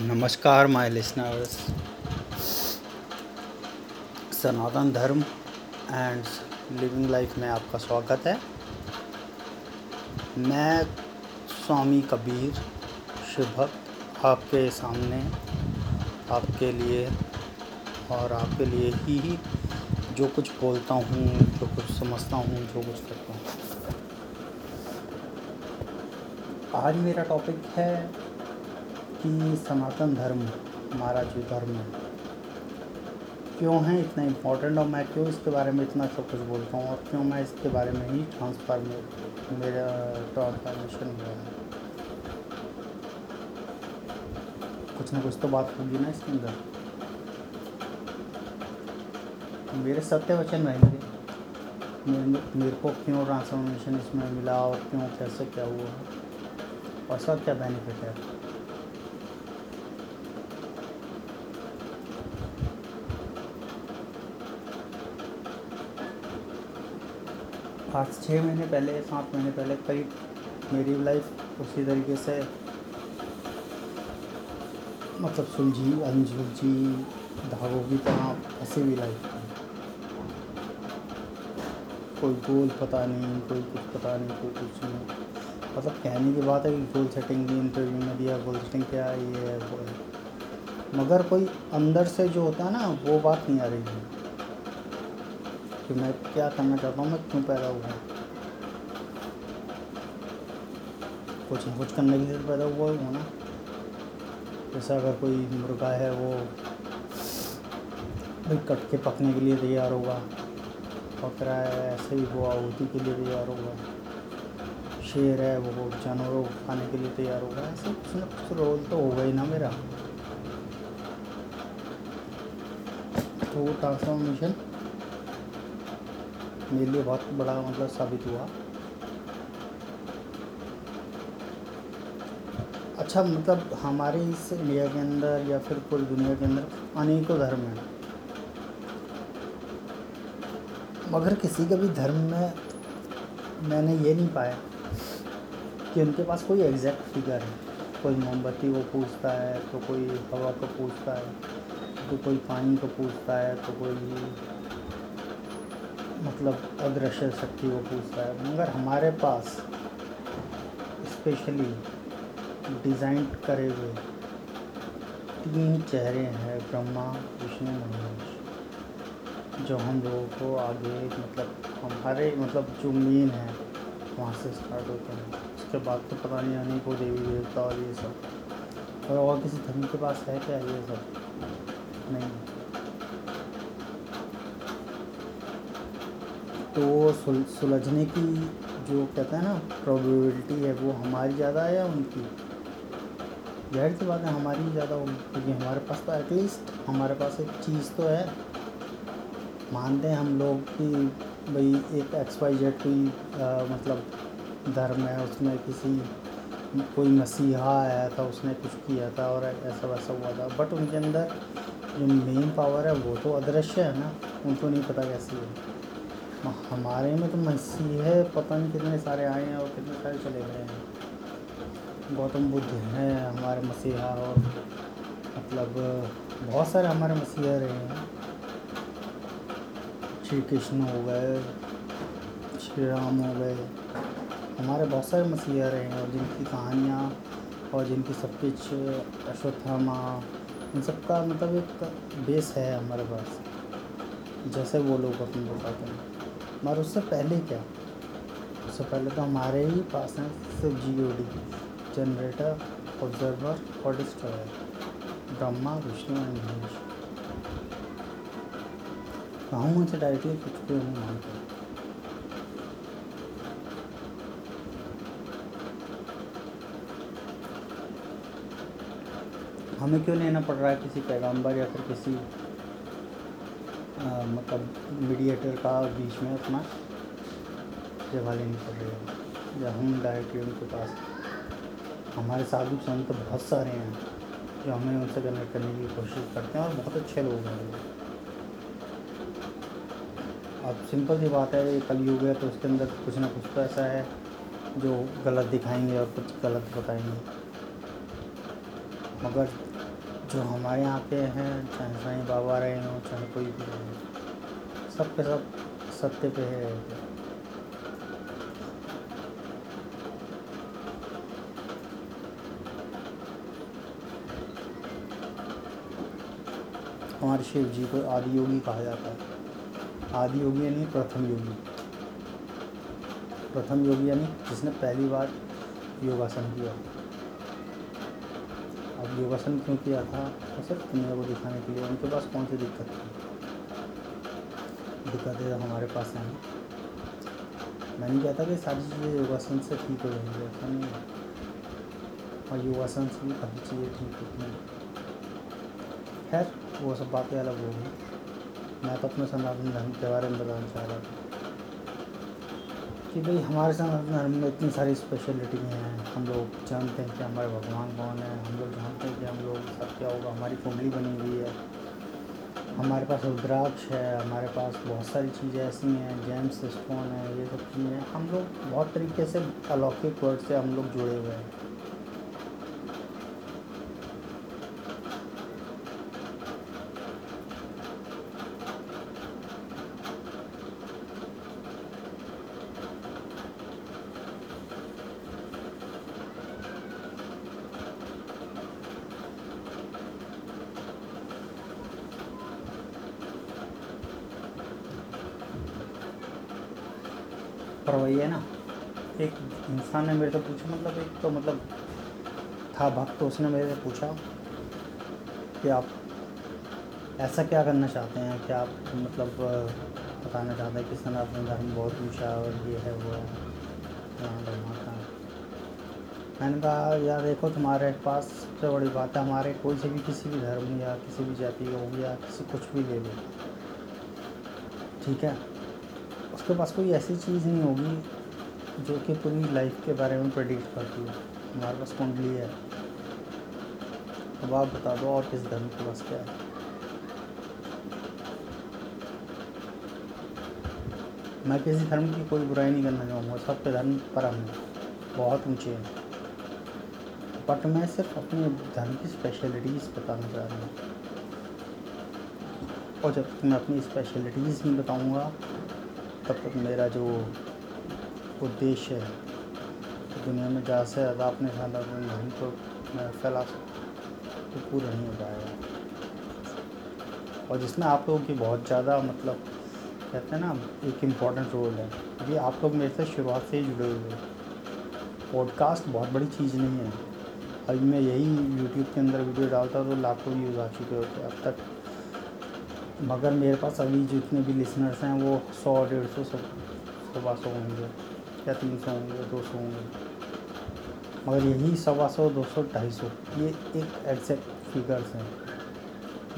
नमस्कार my listeners सनातन धर्म and living life में आपका स्वागत है। मैं स्वामी कबीर शिव भक्त आपके सामने आपके लिए और आपके लिए ही, ही जो कुछ बोलता हूँ जो कुछ समझता हूँ जो कुछ करता हूँ। आज मेरा टॉपिक है कि सनातन धर्म हमारा जो धर्म है क्यों है इतना इम्पोर्टेंट और मैं क्यों इसके बारे में इतना सब कुछ बोलता हूँ और क्यों मैं इसके बारे में ही ट्रांसफ़र मेरा ट्रांसफॉर्मेशन हुआ है। कुछ ना कुछ तो बात होगी ना इसके अंदर। मेरे सत्य वचन रहेंगे। मेरे को क्यों ट्रांसफॉर्मेशन इसमें मिला और क्यों कैसे क्या हुआ? और सब क्या बेनिफिट है? आज छः महीने पहले, सात महीने पहले करीब मेरी लाइफ उसी तरीके से मतलब सुलझी, अनसुलझी, धागों की तरह ऐसी भी लाइफ कोई गोल पता नहीं, कोई कुछ पता नहीं, कोई कुछ नहीं। मतलब कहने की बात है कि गोल सेटिंग भी इंटरव्यू में दिया गोल सेटिंग क्या है, ये है, वो है। मगर कोई अंदर से जो होता है ना, वो बात नहीं आ रही है। कि मैं क्या करना चाहता हूँ, मैं क्यों पैदा हुआ कुछ ना कुछ करने के लिए पैदा हुआ हूँ ना? जैसे अगर कोई मुर्गा है, वो भाई कट के पकने के लिए तैयार होगा, पक रहा है, ऐसे ही वो आहुति के लिए तैयार होगा। शेर है, वो जानवरों को खाने के लिए तैयार होगा, ऐसे कुछ ना कुछ रोल तो होगा ही ना मेरा। तो वो ट्रांसफॉर्मेशन मेरे लिए बहुत बड़ा मतलब साबित हुआ। अच्छा मतलब हमारे इस इंडिया के अंदर या फिर पूरी दुनिया के अंदर अनेकों धर्म हैं। मगर किसी का भी धर्म में मैंने ये नहीं पाया कि उनके पास कोई एग्जैक्ट फिगर है। कोई मोमबत्ती को पूछता है तो कोई हवा को पूछता है तो कोई पानी को पूछता है तो कोई मतलब अदृश्य शक्ति को पूछता है। मगर हमारे पास स्पेशली डिज़ाइन करे हुए तीन चेहरे हैं, ब्रह्मा, विष्णु, महेश, जो हम लोगों को आगे मतलब हमारे मतलब जो मेन है, वहाँ से स्टार्ट होते हैं। उसके बाद तो पता नहीं आने को देवी देवता और ये सब। और और किसी धर्म के पास है क्या ये सब? नहीं। तो वो सुलझने की जो कहते हैं ना प्रोबेबिलिटी है, वो हमारी ज़्यादा है या उनकी? ज़ाहिर सी बात है, हमारी ज़्यादा होगी, क्योंकि हमारे पास तो एटलीस्ट हमारे पास एक चीज़ तो है। मानते हैं हम लोग कि भाई एक एक्स वाई जेड कोई मतलब धर्म है, उसमें किसी, कोई मसीहा आया था, उसने कुछ किया था और ऐसा वैसा हुआ था बट उनके अंदर जो मेन पावर है, वो तो अदृश्य है ना, उनको नहीं पता कैसी है। हमारे में तो मसीह पता नहीं कितने सारे आए हैं और कितने सारे चले गए हैं। गौतम बुद्ध हैं हमारे मसीहा और मतलब बहुत सारे हमारे मसीहा रहे हैं। श्री कृष्ण हो गए, श्री राम हो गए, हमारे बहुत सारे मसीहा रहे हैं और जिनकी कहानियाँ और जिनकी सब कुछ, अश्वत्थामा, इन सब का मतलब एक बेस है हमारे पास। जैसे वो लोग अपने बताते हैं। मगर उससे पहले क्या? उससे पहले तो हमारे ही पास हैं सिर्फ़ G O D generator observer और डिस्ट्रॉयर ब्रह्मा विष्णु एंड महेश कहूँ उनसे डायरेक्टली कुछ भी नहीं मानते हमें क्यों लेना पड़ रहा है किसी पैगंबर या फिर किसी मीडिएटर का बीच में अपना जगह लेनी पड़ रही है। या हम डायरेक्टली उनके पास। हमारे साधु संत बहुत सारे हैं जो हमें उनसे कनेक्ट करने की कोशिश करते हैं और बहुत अच्छे लोग हैं। अब सिंपल सी बात है, ये कलयुग है तो उसके अंदर कुछ ना कुछ तो ऐसा है जो गलत दिखाएँगे और कुछ गलत बताएँगे। मगर जो हमारे यहाँ पे हैं, चाहे साईं बाबा रहे हों, चाहे कोई भी रहे सब के सब सत्य पे है। हमारे शिव जी को आदि योगी कहा जाता है। आदि योगी यानी प्रथम योगी। प्रथम योगी यानी जिसने पहली बार योगासन किया। अब योगासन क्यों किया था? सिर्फ़ दुनिया को दिखाने के लिए उनके पास कौन सी दिक्कत थी? दिक्कतें हमारे पास हैं। मैं नहीं कहता कि सारी चीज़ें योगासन से ठीक हो जाएँगी, ऐसा नहीं है। और योगासन से भी काफ़ी चीज़ें ठीक होती हैं। खैर, वो सब बातें अलग हो गई। मैं तो अपने सनातन धर्म के बारे में बताना चाह रहा था। कि भाई, हमारे सनातन धर्म में इतनी सारी स्पेशलिटी हैं। हम लोग जानते हैं कि हमारे भगवान कौन है, हम लोग जानते हैं कि हम लोग सब क्या होगा, हमारी कुंडली बनी हुई है। हमारे पास रुद्राक्ष है, हमारे पास बहुत सारी चीज़ें ऐसी हैं जेम्स स्टोन है, ये सब चीज़ें। हम लोग बहुत तरीके से अलौकिक वर्ड से हम लोग जुड़े हुए हैं। पर वही है ना। एक इंसान ने मेरे से पूछा मतलब एक तो मतलब था भक्त तो उसने मेरे से पूछा कि आप ऐसा क्या करना चाहते हैं? कि आप मतलब बताना चाहते हैं कि सनातन धर्म बहुत ऊँचा और ये है, वो है मैंने कहा, यार देखो, तुम्हारे पास सबसे बड़ी बात है, हमारे कोई से भी किसी भी धर्म या किसी भी जाति का हो या किसी कुछ भी ले लो। ठीक है? उसके पास कोई ऐसी चीज़ नहीं होगी जो कि पूरी लाइफ के बारे में प्रडिक्ट करती है। हमारे पास कुंडली है। अब आप बता दो और किस धर्म के पास क्या है? मैं किसी धर्म की कोई बुराई नहीं करना चाहूँगा। सबके धर्म परम बहुत ऊँचे हैं। बट मैं सिर्फ़ अपने धर्म की स्पेशलिटीज़ बताना चाह रहा हूँ। और जब मैं अपनी स्पेशलिटीज़ नहीं बताऊँगा तब तक मेरा जो उद्देश्य है तो दुनिया में ज़्यादा से ज़्यादा अपने अपने धर्म को मैं फैला सकूँ तो पूरा नहीं हो पाएगा और जिसमें आप लोगों की बहुत ज़्यादा मतलब कहते हैं ना, एक इंपॉर्टेंट रोल है। अभी आप लोग मेरे से शुरुआत से ही जुड़े हुए हैं। पॉडकास्ट बहुत बड़ी चीज़ नहीं है। अभी मैं यही यूट्यूब के अंदर वीडियो डालता तो लाखों व्यूज़ आ चुके होते अब तक मगर मेरे पास अभी जितने भी लिसनर्स हैं, वो सौ, डेढ़ सौ सौ सवा सौ होंगे, या तीन सौ होंगे, दो सौ होंगे। मगर यही सवा सौ, दो सौ, ढाई सौ, ये एक एग्जैक्ट फिगर्स हैं,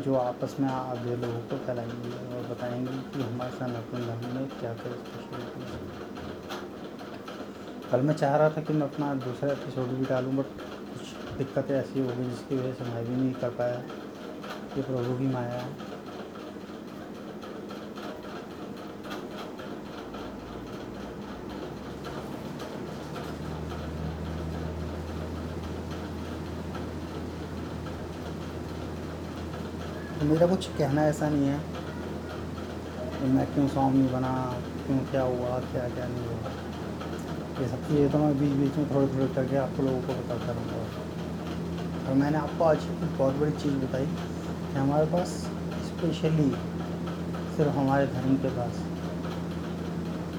जो आपस में आगे लोगों को फैलाएँगे और बताएँगे कि हमारे सनातन धर्म में क्या क्या स्पेशलिटी है। कल मैं चाह रहा था कि मैं अपना दूसरा एपिसोड भी डालूँ बट कुछ दिक्कतें ऐसी हो गई जिसकी वजह से मैं भी नहीं कर पाया। ये प्रभु की माया है। तो मेरा कुछ कहना ऐसा नहीं है कि मैं क्यों स्वामी बना, क्यों क्या हुआ, क्या क्या नहीं हुआ। ये सब चीज़ें तो मैं बीच बीच में थोड़े थोड़े करके आप लोगों को बताता रहूँगा। और मैंने आपको आज एक बहुत बड़ी चीज़ बताई कि हमारे पास स्पेशली सिर्फ़ हमारे धर्म के पास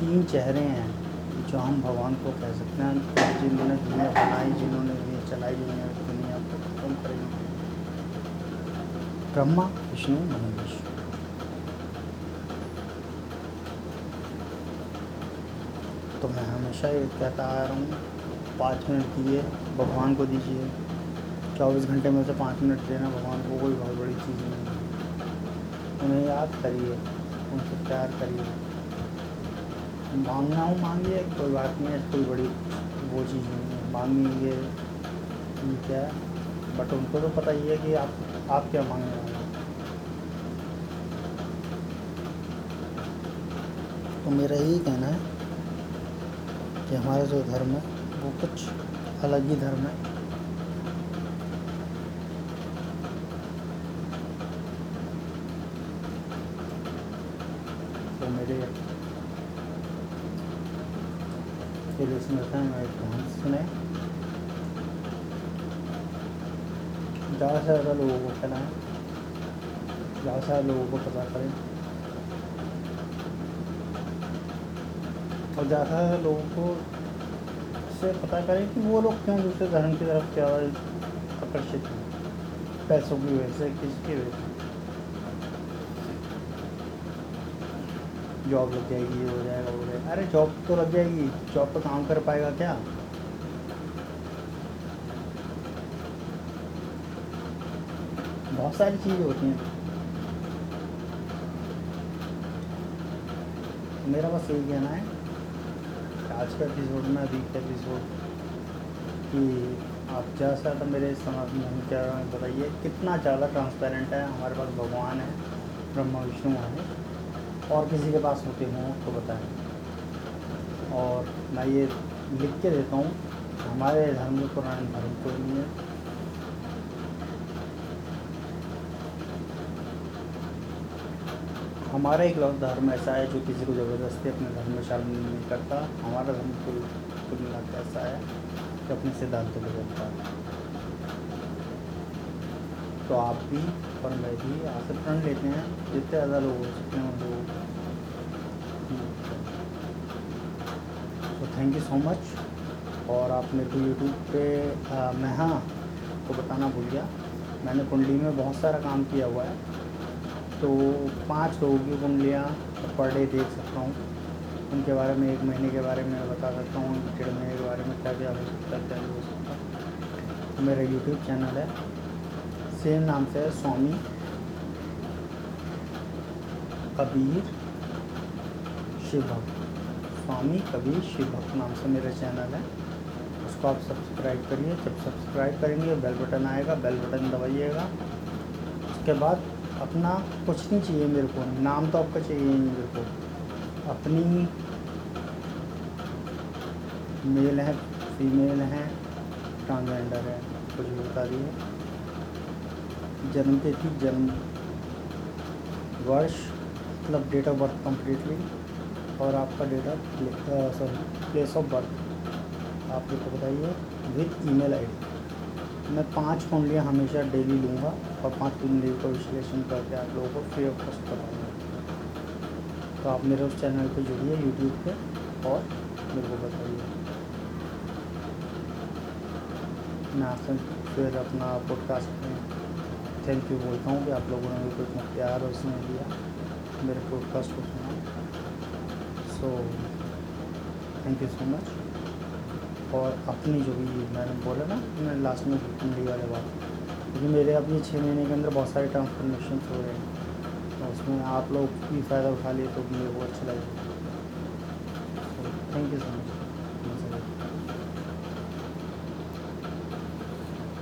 तीन चेहरे हैं जो हम भगवान को कह सकते हैं, जिन्होंने दुनिया बनाई, जिन्होंने ये चलाई दुनिया दुनिया को खत्म करेंगे ब्रह्मा, विष्णु महेश तो मैं हमेशा ये कहता आ रहा हूँ, पाँच मिनट दिए, भगवान को दीजिए। चौबीस घंटे में से पाँच मिनट देना, भगवान को कोई बहुत बड़ी चीज़ नहीं है। उन्हें याद करिए, उनसे प्यार करिए। मांगना हो मांगिए, कोई बात नहीं है, कोई बड़ी वो चीज़ नहीं है। मांगेंगे ठीक है बट उनको तो पता ही है कि आप आप क्या मांग रहे हैं। तो मेरा यही कहना है कि हमारा जो धर्म है वो कुछ अलग ही धर्म है। तो मेरे फिर इसमें मैं सुने। ज़्यादा से ज़्यादा लोगों को फैलाएँ ज़्यादा से ज़्यादा लोगों को पता करें और ज़्यादा से ज़्यादा लोगों को से पता करें कि वो लोग क्यों दूसरे धर्म की तरफ़ ज़्यादा आकर्षित हैं पैसों की वजह से किसकी वजह से जॉब लग जाएगी हो जाएगा हो जाएगा अरे जॉब तो लग जाएगी जॉब पर काम कर पाएगा क्या बहुत सारी चीज़ें होती हैं। मेरा बस यही कहना है आज का एपिसोड में, अभी का एपिसोड कि आप ज़्यादा से ज़्यादा मेरे समाज में हम क्या बताइए, कितना ज़्यादा ट्रांसपेरेंट है, हमारे पास भगवान है, ब्रह्मा, विष्णु है, और किसी के पास होते हों तो बताएँ। और मैं ये लिख के देता हूँ, हमारे धर्म में पुराने धर्म कोई नहीं है। हमारा एक धर्म ऐसा है जो किसी को ज़बरदस्ती अपने धर्म में शामिल नहीं करता। हमारा धर्म कुल कुल मिला के ऐसा है कि अपने सिद्धांतों को चलता है। तो आप भी और मैं भी आसे प्रण लेते हैं। जितने ज़्यादा लोग हो सकते हैं लोग तो थैंक यू सो मच और आप मेरे को यूट्यूब पे मैं हाँ को बताना भूल गया। मैंने कुंडली में बहुत सारा काम किया हुआ है। तो पाँच लोगों की कुंडलियाँ पर डे देख सकता हूँ। उनके बारे में एक महीने के बारे में बता सकता हूँ डेढ़ महीने के बारे में क्या क्या हो सकता है, क्या हो सकता। मेरा यूट्यूब चैनल है। सेम नाम से है, स्वामी कबीर शिव भक्त स्वामी कबीर शिव भक्त नाम से मेरा चैनल है। उसको आप सब्सक्राइब करिए। जब सब्सक्राइब करेंगे बेल बटन आएगा बेल बटन दबाइएगा। उसके बाद अपना कुछ नहीं चाहिए मेरे को, नाम तो आपका चाहिए ही मेरे को। अपनी मेल है फीमेल है ट्रांसजेंडर है, कुछ भी बता दिए। जन्म तिथि, जन्म वर्ष मतलब डेट ऑफ़ बर्थ कम्प्लीटली और आपका date of sorry place of birth आप लोग को बताइए विथ ईमेल आईडी मैं पाँच कुंडलियाँ हमेशा डेली लूँगा और पाँच कुंडलियों का विश्लेषण करके आप लोगों को फ्री ऑफ़ कॉस्ट बताऊँगा तो आप मेरे उस चैनल पे जुड़िए यूट्यूब पे और मेरे को बताइए। मैं आपसे फिर अपना पॉडकास्ट में थैंक यू बोलता हूँ कि आप लोगों ने मेरे को इतना प्यार और स्नेह दिया, मेरे पॉडकास्ट को सुना। So thank you so much और अपनी जो भी मैंने बोला ना मैंने लास्ट में हिंदी वाले बात क्योंकि मेरे अपने छः महीने के अंदर बहुत सारे ट्रांसफॉर्मेशन हो रहे हैं। तो उसमें आप लोग भी फ़ायदा उठा लिए तो मुझे बहुत अच्छा लगेगा थैंक यू सो मच